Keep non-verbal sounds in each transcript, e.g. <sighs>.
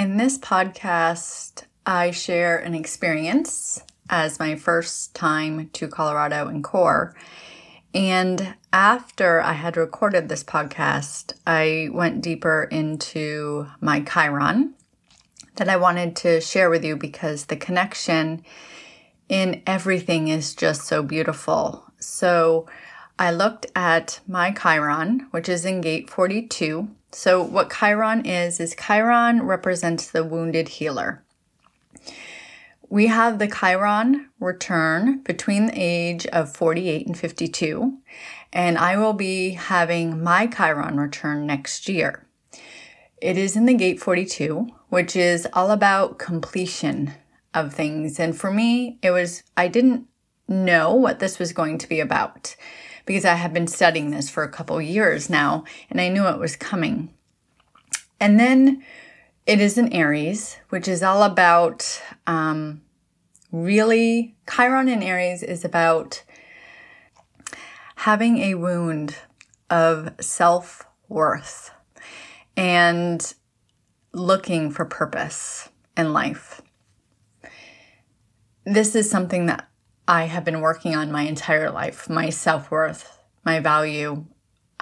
In this podcast, I share an experience as my first time to Colorado and CORE. And after I had recorded this podcast, I went deeper into my Chiron that I wanted to share with you because the connection in everything is just so beautiful. So I looked at my Chiron, which is in gate 42. So, what Chiron is, is Chiron represents the wounded healer. We have the Chiron return between the age of 48 and 52, and I will be having my Chiron return next year. It is in the gate 42, which is all about completion of things. And for me, it was, I didn't know what this was going to be about because I have been studying this for a couple years now and I knew it was coming. And then it is in Aries, which is all about um, really, Chiron in Aries is about having a wound of self worth and looking for purpose in life. This is something that I have been working on my entire life my self worth, my value,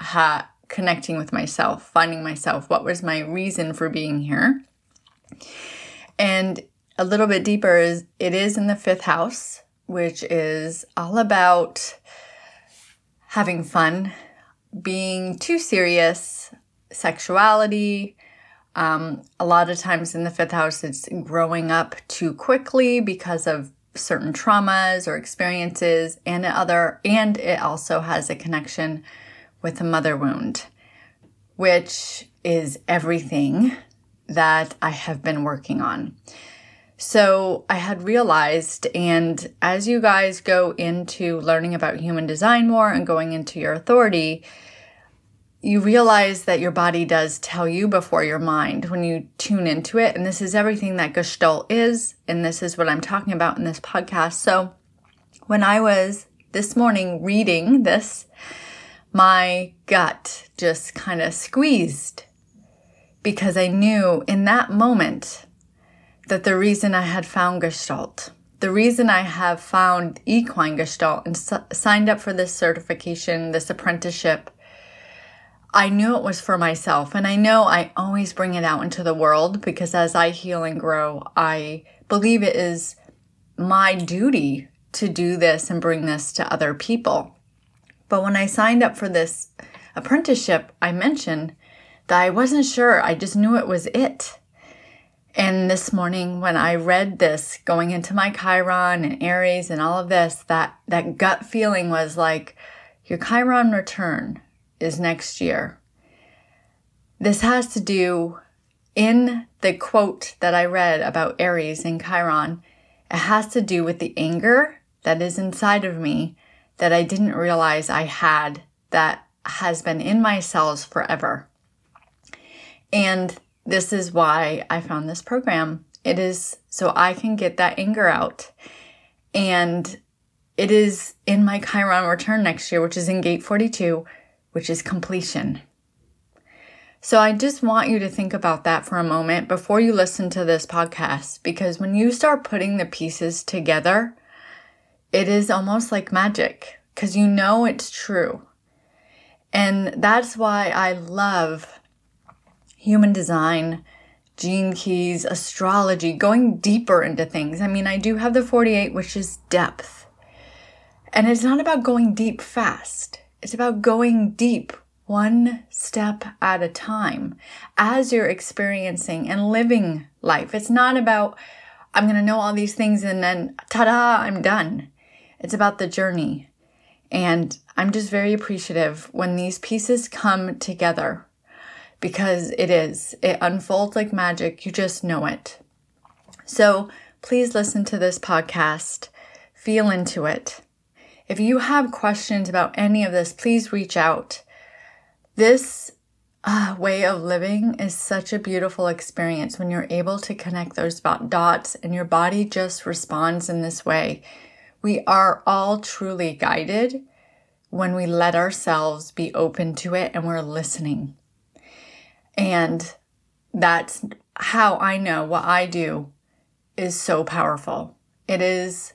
ha- connecting with myself, finding myself. What was my reason for being here? And a little bit deeper is it is in the fifth house, which is all about having fun, being too serious, sexuality. Um, a lot of times in the fifth house, it's growing up too quickly because of certain traumas or experiences, and other, and it also has a connection with a mother wound, which is everything that I have been working on. So I had realized, and as you guys go into learning about human design more and going into your authority, you realize that your body does tell you before your mind when you tune into it. And this is everything that Gestalt is. And this is what I'm talking about in this podcast. So when I was this morning reading this, my gut just kind of squeezed because I knew in that moment that the reason I had found Gestalt, the reason I have found equine Gestalt and signed up for this certification, this apprenticeship, I knew it was for myself. And I know I always bring it out into the world because as I heal and grow, I believe it is my duty to do this and bring this to other people. But when I signed up for this apprenticeship, I mentioned that I wasn't sure. I just knew it was it. And this morning, when I read this, going into my Chiron and Aries and all of this, that, that gut feeling was like, your Chiron return is next year. This has to do in the quote that I read about Aries and Chiron, it has to do with the anger that is inside of me that I didn't realize I had that has been in my cells forever. And this is why I found this program. It is so I can get that anger out. And it is in my Chiron return next year, which is in gate 42, which is completion. So I just want you to think about that for a moment before you listen to this podcast, because when you start putting the pieces together, it is almost like magic because you know it's true. And that's why I love human design, gene keys, astrology, going deeper into things. I mean, I do have the 48, which is depth. And it's not about going deep fast, it's about going deep one step at a time as you're experiencing and living life. It's not about, I'm going to know all these things and then ta da, I'm done. It's about the journey. And I'm just very appreciative when these pieces come together because it is. It unfolds like magic. You just know it. So please listen to this podcast, feel into it. If you have questions about any of this, please reach out. This uh, way of living is such a beautiful experience when you're able to connect those dots and your body just responds in this way. We are all truly guided when we let ourselves be open to it and we're listening. And that's how I know what I do is so powerful. It is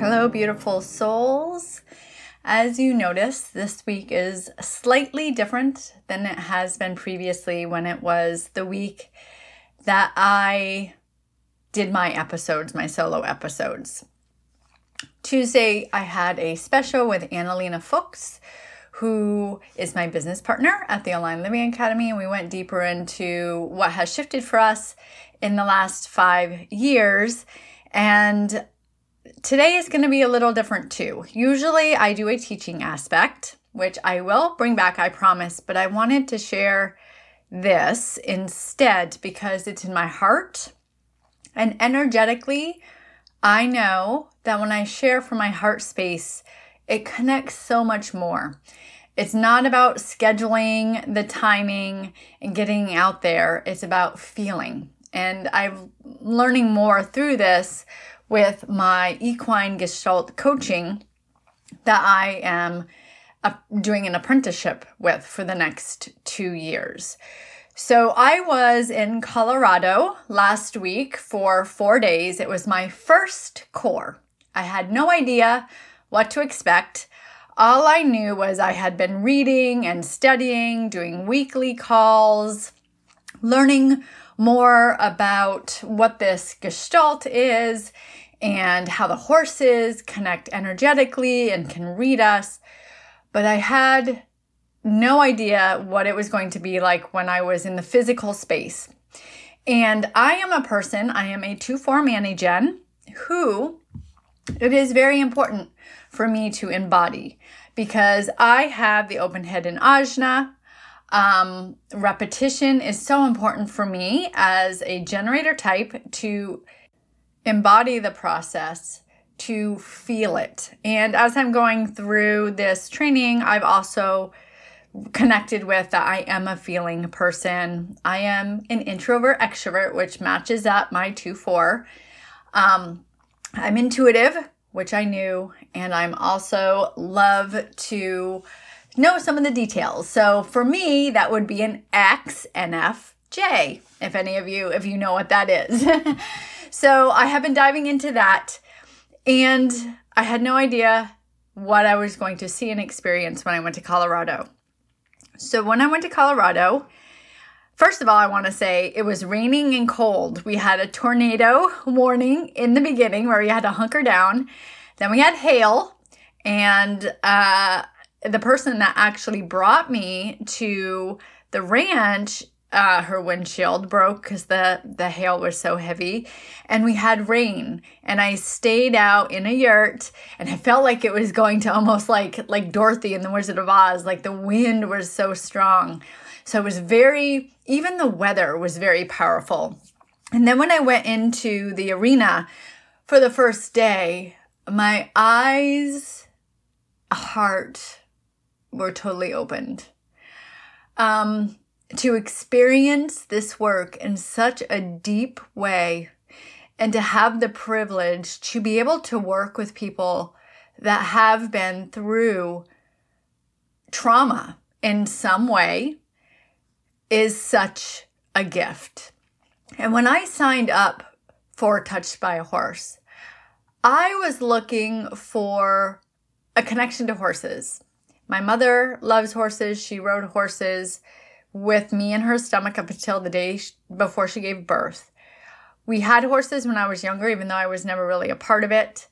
Hello, beautiful souls. As you notice, this week is slightly different than it has been previously when it was the week that I did my episodes, my solo episodes. Tuesday, I had a special with Annalena Fuchs, who is my business partner at the Aligned Living Academy, and we went deeper into what has shifted for us in the last five years. And today is going to be a little different too. Usually I do a teaching aspect, which I will bring back, I promise, but I wanted to share this instead because it's in my heart. And energetically, I know that when I share from my heart space, it connects so much more. It's not about scheduling the timing and getting out there, it's about feeling. And I'm learning more through this with my equine gestalt coaching that I am uh, doing an apprenticeship with for the next two years. So I was in Colorado last week for four days. It was my first core. I had no idea what to expect. All I knew was I had been reading and studying, doing weekly calls, learning more about what this gestalt is and how the horses connect energetically and can read us. But I had no idea what it was going to be like when I was in the physical space. And I am a person, I am a 2 4 Manigen who it is very important for me to embody because I have the open head in ajna. Um, repetition is so important for me as a generator type to embody the process to feel it. And as I'm going through this training, I've also connected with that I am a feeling person. I am an introvert extrovert, which matches up my 2 4. Um, I'm intuitive, which I knew, and I'm also love to know some of the details. So for me, that would be an XNFJ, if any of you, if you know what that is. <laughs> So I have been diving into that, and I had no idea what I was going to see and experience when I went to Colorado. So when I went to Colorado, First of all, I want to say it was raining and cold. We had a tornado warning in the beginning where we had to hunker down. Then we had hail, and uh, the person that actually brought me to the ranch uh, her windshield broke because the the hail was so heavy, and we had rain. And I stayed out in a yurt, and I felt like it was going to almost like like Dorothy in the Wizard of Oz. Like the wind was so strong, so it was very. Even the weather was very powerful. And then when I went into the arena for the first day, my eyes, heart were totally opened. Um, to experience this work in such a deep way and to have the privilege to be able to work with people that have been through trauma in some way is such a gift. And when I signed up for Touched by a Horse, I was looking for a connection to horses. My mother loves horses, she rode horses with me in her stomach up until the day before she gave birth. We had horses when I was younger, even though I was never really a part of it.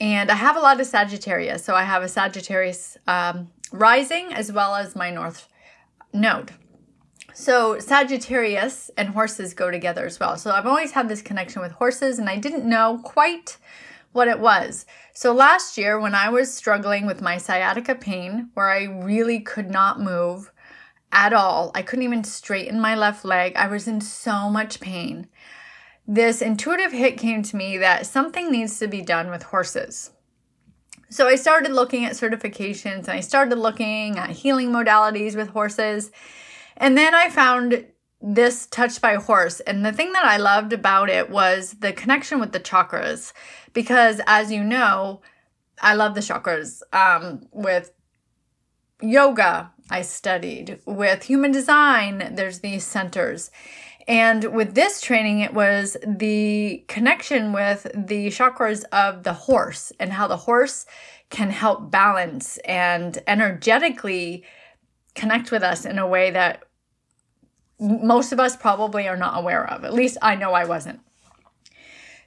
And I have a lot of Sagittarius. So I have a Sagittarius um, rising as well as my North node. So Sagittarius and horses go together as well. So I've always had this connection with horses, and I didn't know quite what it was. So last year, when I was struggling with my sciatica pain, where I really could not move at all, I couldn't even straighten my left leg, I was in so much pain. This intuitive hit came to me that something needs to be done with horses. So I started looking at certifications and I started looking at healing modalities with horses. And then I found this touched by horse and the thing that i loved about it was the connection with the chakras because as you know i love the chakras um, with yoga i studied with human design there's these centers and with this training it was the connection with the chakras of the horse and how the horse can help balance and energetically connect with us in a way that most of us probably are not aware of. At least I know I wasn't.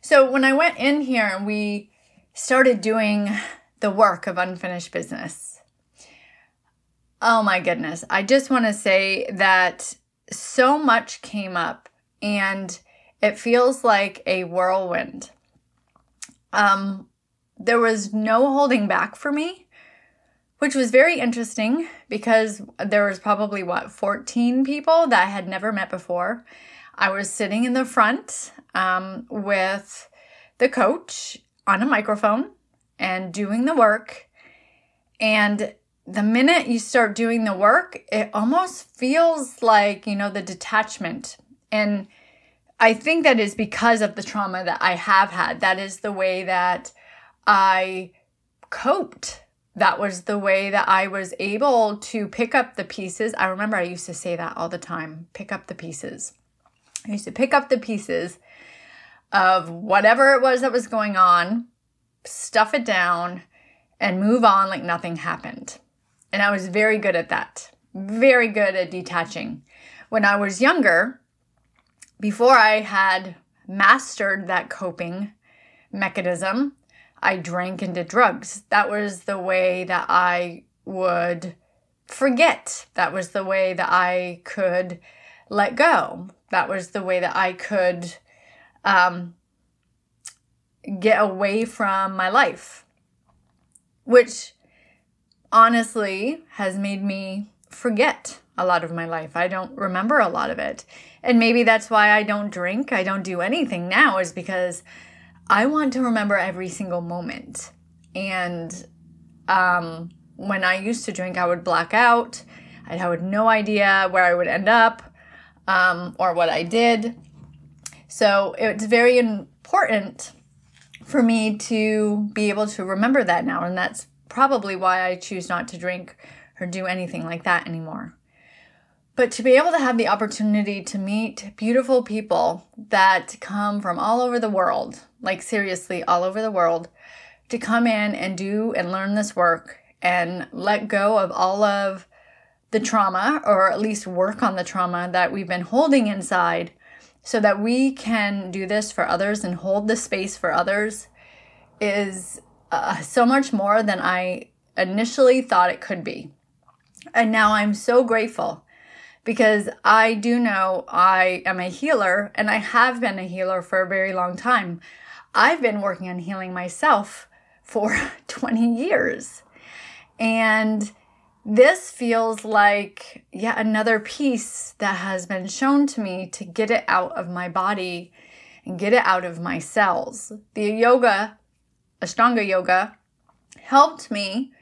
So when I went in here and we started doing the work of unfinished business, oh my goodness, I just want to say that so much came up and it feels like a whirlwind. Um, there was no holding back for me which was very interesting because there was probably what 14 people that I had never met before. I was sitting in the front um, with the coach on a microphone and doing the work. And the minute you start doing the work, it almost feels like, you know, the detachment. And I think that is because of the trauma that I have had. That is the way that I coped that was the way that I was able to pick up the pieces. I remember I used to say that all the time pick up the pieces. I used to pick up the pieces of whatever it was that was going on, stuff it down, and move on like nothing happened. And I was very good at that, very good at detaching. When I was younger, before I had mastered that coping mechanism, I drank and did drugs. That was the way that I would forget. That was the way that I could let go. That was the way that I could um, get away from my life, which honestly has made me forget a lot of my life. I don't remember a lot of it. And maybe that's why I don't drink, I don't do anything now, is because I want to remember every single moment. And um, when I used to drink, I would black out. I'd have no idea where I would end up um, or what I did. So it's very important for me to be able to remember that now. And that's probably why I choose not to drink or do anything like that anymore. But to be able to have the opportunity to meet beautiful people that come from all over the world, like seriously, all over the world, to come in and do and learn this work and let go of all of the trauma, or at least work on the trauma that we've been holding inside, so that we can do this for others and hold the space for others, is uh, so much more than I initially thought it could be. And now I'm so grateful because I do know I am a healer and I have been a healer for a very long time. I've been working on healing myself for <laughs> 20 years. And this feels like yet another piece that has been shown to me to get it out of my body and get it out of my cells. The yoga, Ashtanga yoga, helped me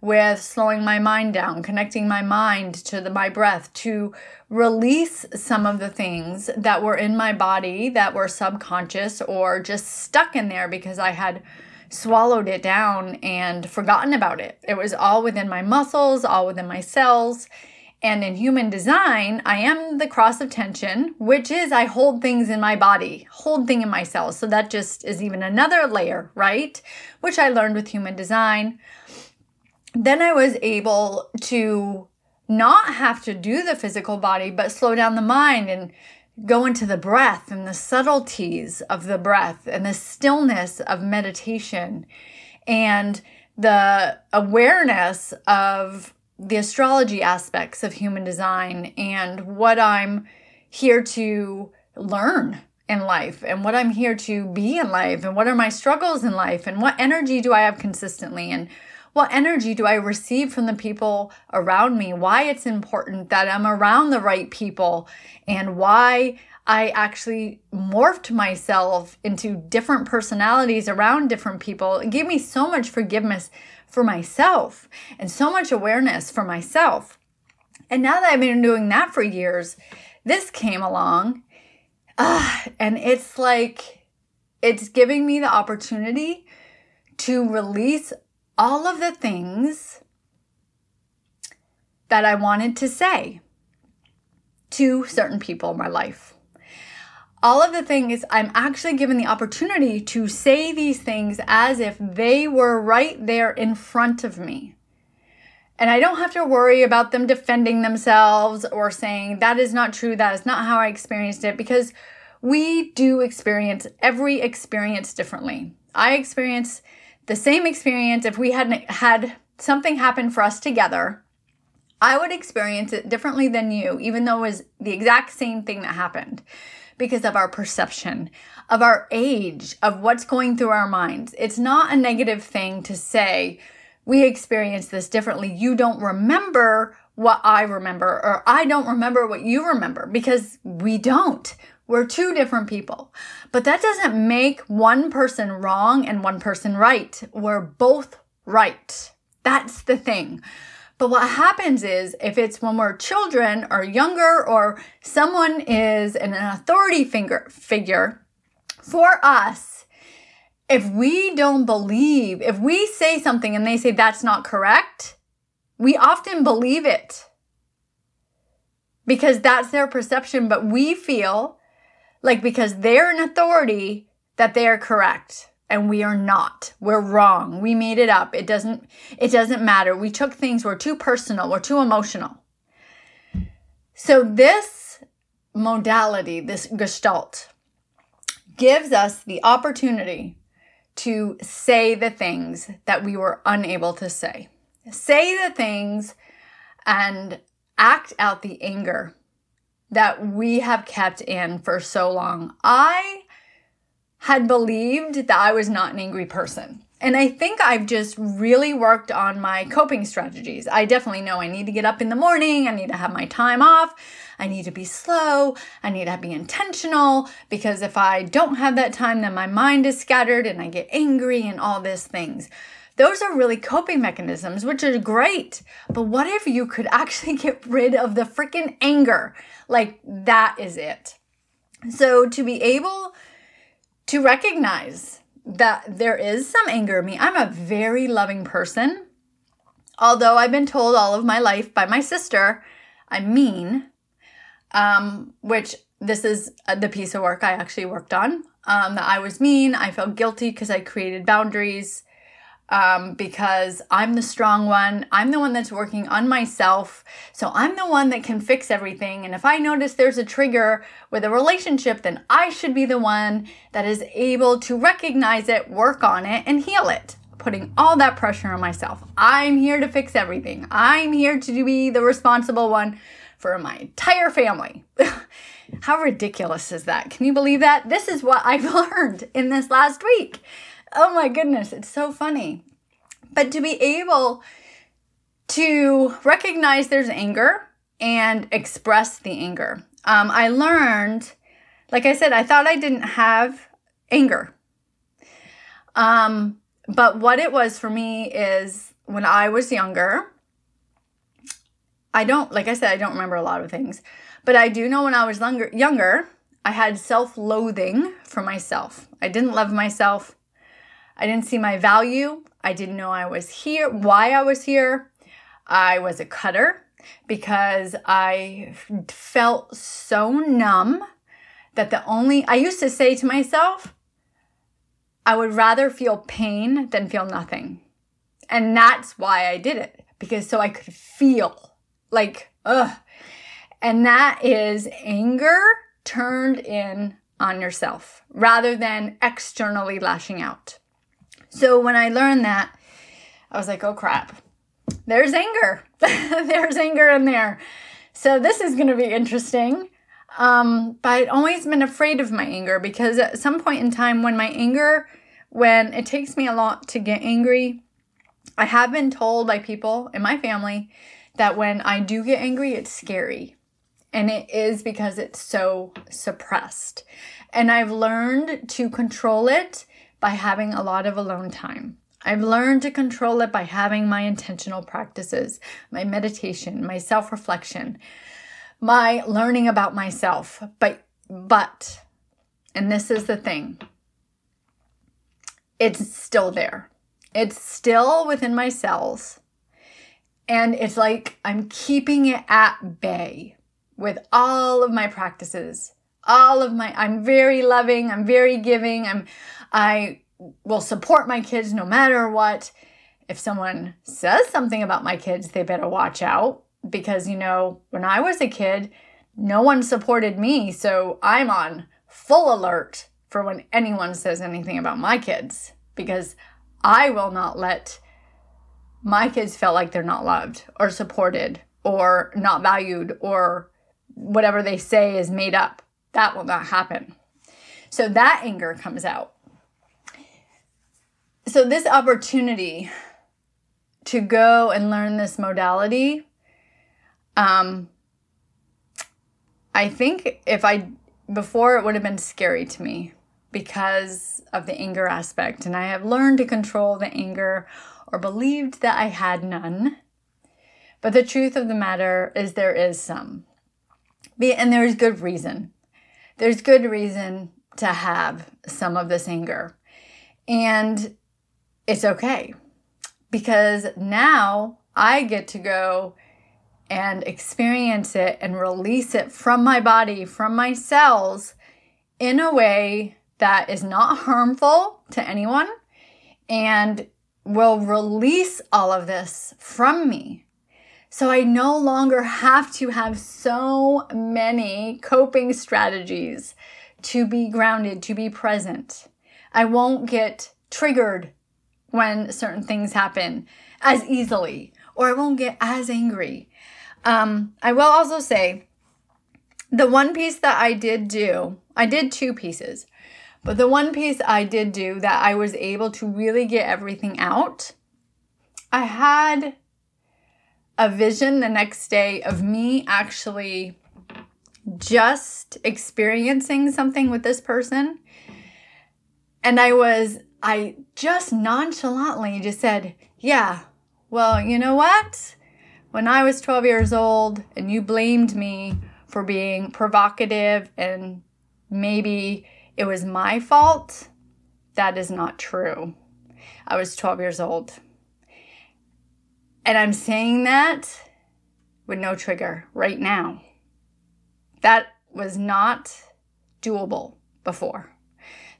with slowing my mind down, connecting my mind to the, my breath, to release some of the things that were in my body that were subconscious or just stuck in there because I had swallowed it down and forgotten about it. It was all within my muscles, all within my cells. And in human design, I am the cross of tension, which is I hold things in my body, hold thing in my cells. So that just is even another layer, right? Which I learned with human design then I was able to not have to do the physical body, but slow down the mind and go into the breath and the subtleties of the breath and the stillness of meditation and the awareness of the astrology aspects of human design and what I'm here to learn in life and what I'm here to be in life and what are my struggles in life and what energy do I have consistently and what energy do I receive from the people around me? Why it's important that I'm around the right people and why I actually morphed myself into different personalities around different people. It gave me so much forgiveness for myself and so much awareness for myself. And now that I've been doing that for years, this came along uh, and it's like, it's giving me the opportunity to release all of the things that I wanted to say to certain people in my life. All of the things I'm actually given the opportunity to say these things as if they were right there in front of me. And I don't have to worry about them defending themselves or saying, that is not true, that is not how I experienced it, because we do experience every experience differently. I experience the same experience if we hadn't had something happen for us together. I would experience it differently than you, even though it was the exact same thing that happened because of our perception, of our age, of what's going through our minds. It's not a negative thing to say, we experience this differently. You don't remember what I remember, or I don't remember what you remember because we don't. We're two different people. But that doesn't make one person wrong and one person right. We're both right. That's the thing. But what happens is if it's when we're children or younger or someone is an authority finger, figure for us, if we don't believe, if we say something and they say that's not correct, we often believe it because that's their perception. But we feel like because they're an authority that they are correct and we are not. We're wrong. We made it up. It doesn't, it doesn't matter. We took things, we're too personal, we're too emotional. So this modality, this gestalt, gives us the opportunity to say the things that we were unable to say. Say the things and act out the anger that we have kept in for so long. I had believed that I was not an angry person. And I think I've just really worked on my coping strategies. I definitely know I need to get up in the morning, I need to have my time off, I need to be slow, I need to be intentional because if I don't have that time, then my mind is scattered and I get angry and all these things. Those are really coping mechanisms, which are great. But what if you could actually get rid of the freaking anger? Like, that is it. So, to be able to recognize that there is some anger in me. I'm a very loving person. Although I've been told all of my life by my sister, I'm mean, um, which this is uh, the piece of work I actually worked on. Um, that I was mean. I felt guilty because I created boundaries um, because I'm the strong one. I'm the one that's working on myself. So I'm the one that can fix everything. And if I notice there's a trigger with a relationship, then I should be the one that is able to recognize it, work on it, and heal it. Putting all that pressure on myself. I'm here to fix everything. I'm here to be the responsible one for my entire family. <laughs> How ridiculous is that? Can you believe that? This is what I've <laughs> learned in this last week. Oh my goodness, it's so funny. But to be able to recognize there's anger and express the anger. Um, I learned, like I said, I thought I didn't have anger. Um, but what it was for me is when I was younger, I don't, like I said, I don't remember a lot of things, but I do know when I was younger, younger I had self loathing for myself. I didn't love myself. I didn't see my value. I didn't know I was here, why I was here. I was a cutter because I felt so numb that the only, I used to say to myself, I would rather feel pain than feel nothing. And that's why I did it, because so I could feel like, ugh. And that is anger turned in on yourself rather than externally lashing out. So when I learned that, I was like, oh crap, there's anger. <laughs> there's anger in there. So this is going to be interesting. Um, but I'd always been afraid of my anger because at some point in time, when my anger, when it takes me a lot to get angry, I have been told by people in my family that when I do get angry, it's scary. And it is because it's so suppressed. And I've learned to control it by having a lot of alone time. I've learned to control it by having my intentional practices, my meditation, my self reflection, my learning about myself. But, but, and this is the thing, it's still there. It's still within my cells. And it's like I'm keeping it at bay with all of my practices. All of my I'm very loving, I'm very giving. I'm I will support my kids no matter what. If someone says something about my kids, they better watch out because, you know, when I was a kid, no one supported me. So I'm on full alert for when anyone says anything about my kids because I will not let my kids feel like they're not loved or supported or not valued or whatever they say is made up. That will not happen. So that anger comes out so this opportunity to go and learn this modality um i think if i before it would have been scary to me because of the anger aspect. And i have learned to control the anger or believed that i had none. But the truth of the matter is there is some. And there's good reason. There's good reason to have some of this anger. And it's okay because now I get to go and experience it and release it from my body, from my cells in a way that is not harmful to anyone and will release all of this from me. So I no longer have to have so many coping strategies to be grounded, to be present. I won't get triggered when certain things happen as easily, or I won't get as angry. Um, I will also say the one piece that I did do, I did two pieces, but the one piece I did do that I was able to really get everything out, I had a vision the next day of me actually just experiencing something with this person. And I was I just nonchalantly just said, Yeah, well, you know what? When I was 12 years old and you blamed me for being provocative and maybe it was my fault, that is not true. I was 12 years old. And I'm saying that with no trigger right now. That was not doable before.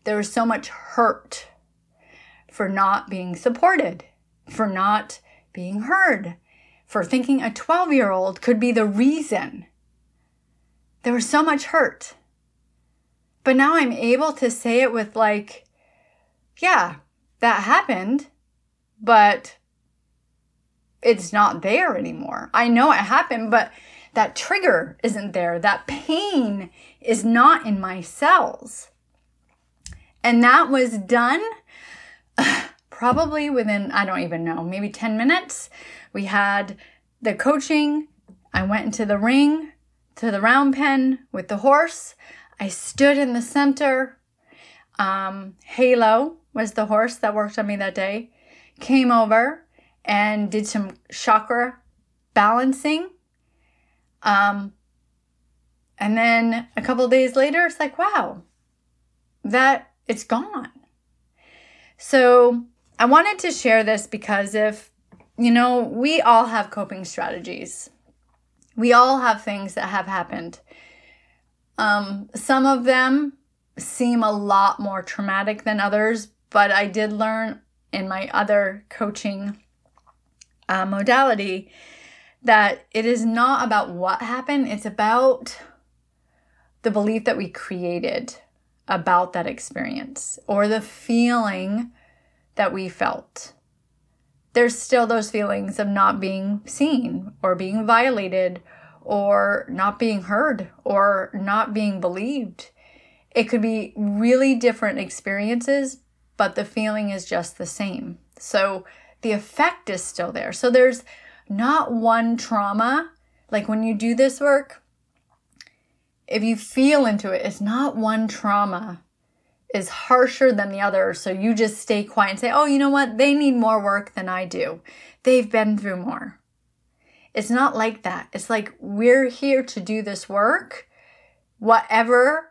There was so much hurt for not being supported, for not being heard, for thinking a 12 year old could be the reason. There was so much hurt. But now I'm able to say it with, like, yeah, that happened, but it's not there anymore. I know it happened, but that trigger isn't there. That pain is not in my cells. And that was done <sighs> probably within, I don't even know, maybe 10 minutes. We had the coaching. I went into the ring to the round pen with the horse. I stood in the center. Um, Halo was the horse that worked on me that day. Came over and did some chakra balancing. Um, and then a couple days later, it's like, wow, that it's gone. So I wanted to share this because if, you know, we all have coping strategies, we all have things that have happened. Um, some of them seem a lot more traumatic than others, but I did learn in my other coaching uh, modality that it is not about what happened, it's about the belief that we created about that experience or the feeling that we felt. There's still those feelings of not being seen or being violated or not being heard or not being believed. It could be really different experiences, but the feeling is just the same. So the effect is still there. So there's not one trauma. Like when you do this work, if you feel into it, it's not one trauma is harsher than the other. So you just stay quiet and say, oh, you know what? They need more work than I do. They've been through more. It's not like that. It's like we're here to do this work, whatever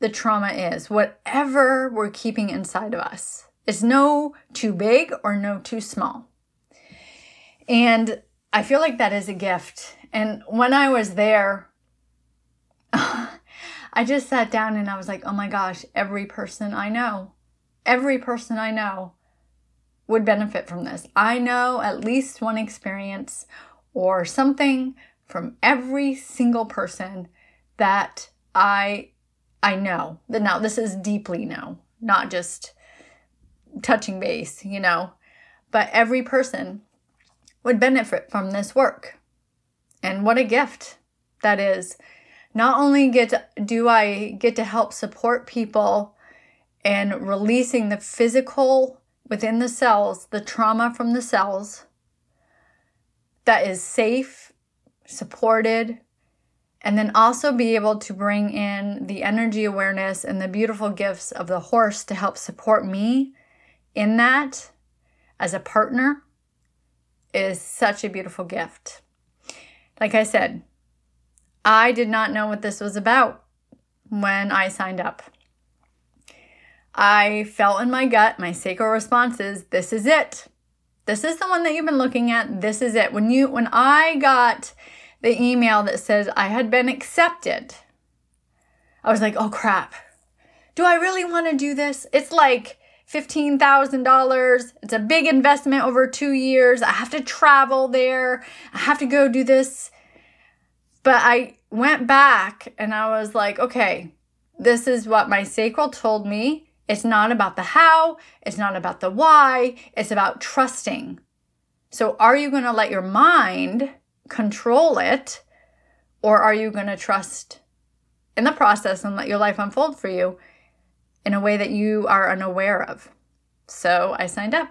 the trauma is, whatever we're keeping inside of us. It's no too big or no too small. And I feel like that is a gift. And when I was there, <laughs> I just sat down and I was like, oh my gosh, every person I know, every person I know would benefit from this. I know at least one experience or something from every single person that I I know. That now this is deeply know, not just touching base, you know. But every person would benefit from this work. And what a gift that is not only get to, do I get to help support people and releasing the physical within the cells, the trauma from the cells that is safe, supported, and then also be able to bring in the energy awareness and the beautiful gifts of the horse to help support me in that as a partner is such a beautiful gift. Like I said, I did not know what this was about when I signed up. I felt in my gut, my sacral responses, this is it. This is the one that you've been looking at. This is it. When you when I got the email that says I had been accepted, I was like, "Oh crap. Do I really want to do this?" It's like $15,000. It's a big investment over 2 years. I have to travel there. I have to go do this but I went back and I was like, okay, this is what my sacral told me. It's not about the how, it's not about the why, it's about trusting. So, are you going to let your mind control it, or are you going to trust in the process and let your life unfold for you in a way that you are unaware of? So, I signed up.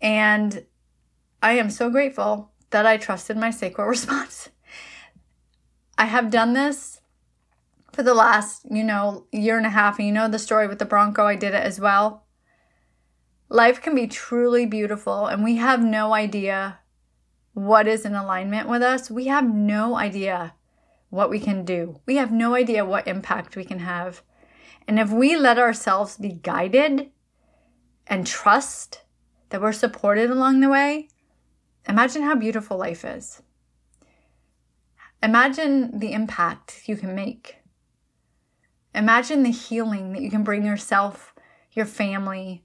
And I am so grateful that I trusted my sacral <laughs> response. I have done this for the last, you know, year and a half. And you know the story with the Bronco, I did it as well. Life can be truly beautiful, and we have no idea what is in alignment with us. We have no idea what we can do. We have no idea what impact we can have. And if we let ourselves be guided and trust that we're supported along the way, imagine how beautiful life is. Imagine the impact you can make. Imagine the healing that you can bring yourself, your family,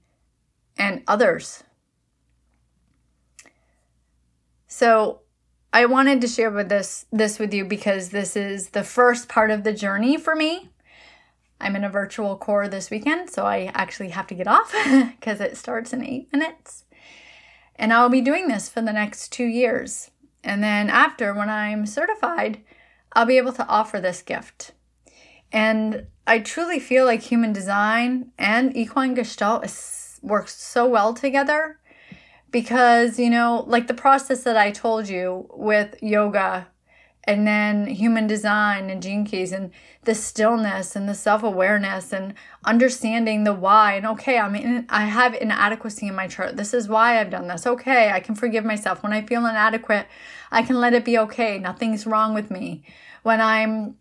and others. So, I wanted to share with this this with you because this is the first part of the journey for me. I'm in a virtual core this weekend, so I actually have to get off <laughs> because it starts in 8 minutes. And I'll be doing this for the next 2 years. And then after, when I'm certified, I'll be able to offer this gift. And I truly feel like human design and equine gestalt is, works so well together because, you know, like the process that I told you with yoga and then human design and gene keys and the stillness and the self-awareness and understanding the why and okay i mean i have inadequacy in my chart. This is why i've done this. Okay i can forgive myself. When i feel inadequate i can let it be okay. Nothing's wrong with me. When i'm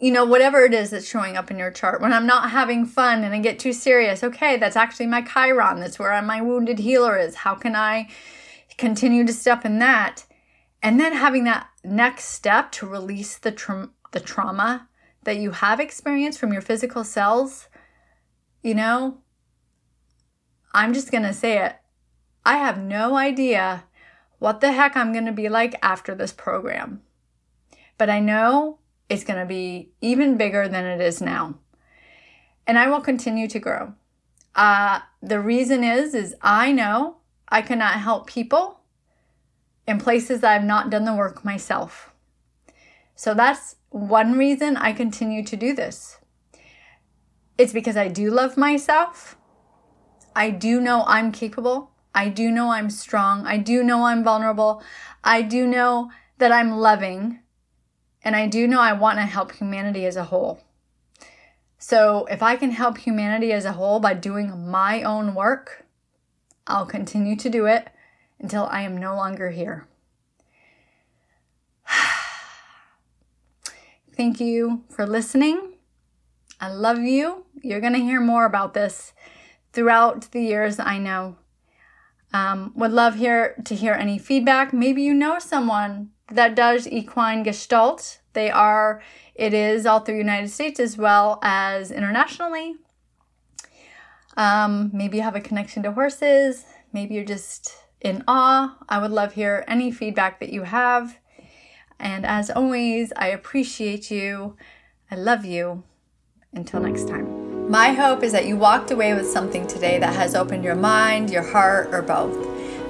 you know whatever it is that's showing up in your chart. When i'm not having fun and i get too serious. Okay that's actually my chiron. That's where my wounded healer is. How can i continue to step in that? And then having that next step to release the tra- the trauma that you have experienced from your physical cells, you know, I'm just going to say it. I have no idea what the heck I'm going to be like after this program. But I know it's going to be even bigger than it is now. And I will continue to grow. Uh, the reason is, is I know I cannot help people in places that I've not done the work myself. So that's one reason I continue to do this. It's because I do love myself. I do know I'm capable. I do know I'm strong. I do know I'm vulnerable. I do know that I'm loving. And I do know I want to help humanity as a whole. So if I can help humanity as a whole by doing my own work, I'll continue to do it until I am no longer here. <sighs> Thank you for listening. I love you. You're going to hear more about this throughout the years, I know. Um, would love here to hear any feedback. Maybe you know someone that does equine gestalt. They are, it is all through the United States as well as internationally. Um, maybe you have a connection to horses. Maybe you're just in awe. I would love to hear any feedback that you have. And as always, I appreciate you. I love you. Until next time. My hope is that you walked away with something today that has opened your mind, your heart, or both.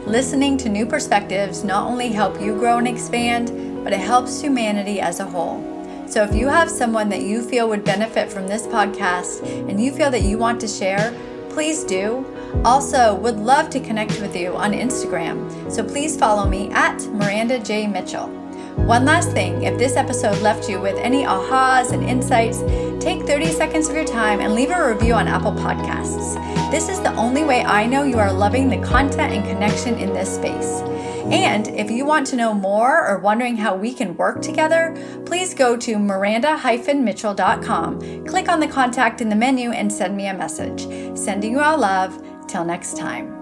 Listening to new perspectives not only help you grow and expand, but it helps humanity as a whole. So if you have someone that you feel would benefit from this podcast and you feel that you want to share, please do. Also, would love to connect with you on Instagram. So please follow me at Miranda J. Mitchell. One last thing if this episode left you with any ahas and insights, take 30 seconds of your time and leave a review on Apple Podcasts. This is the only way I know you are loving the content and connection in this space. And if you want to know more or wondering how we can work together, please go to miranda-mitchell.com, click on the contact in the menu, and send me a message. Sending you all love. Till next time.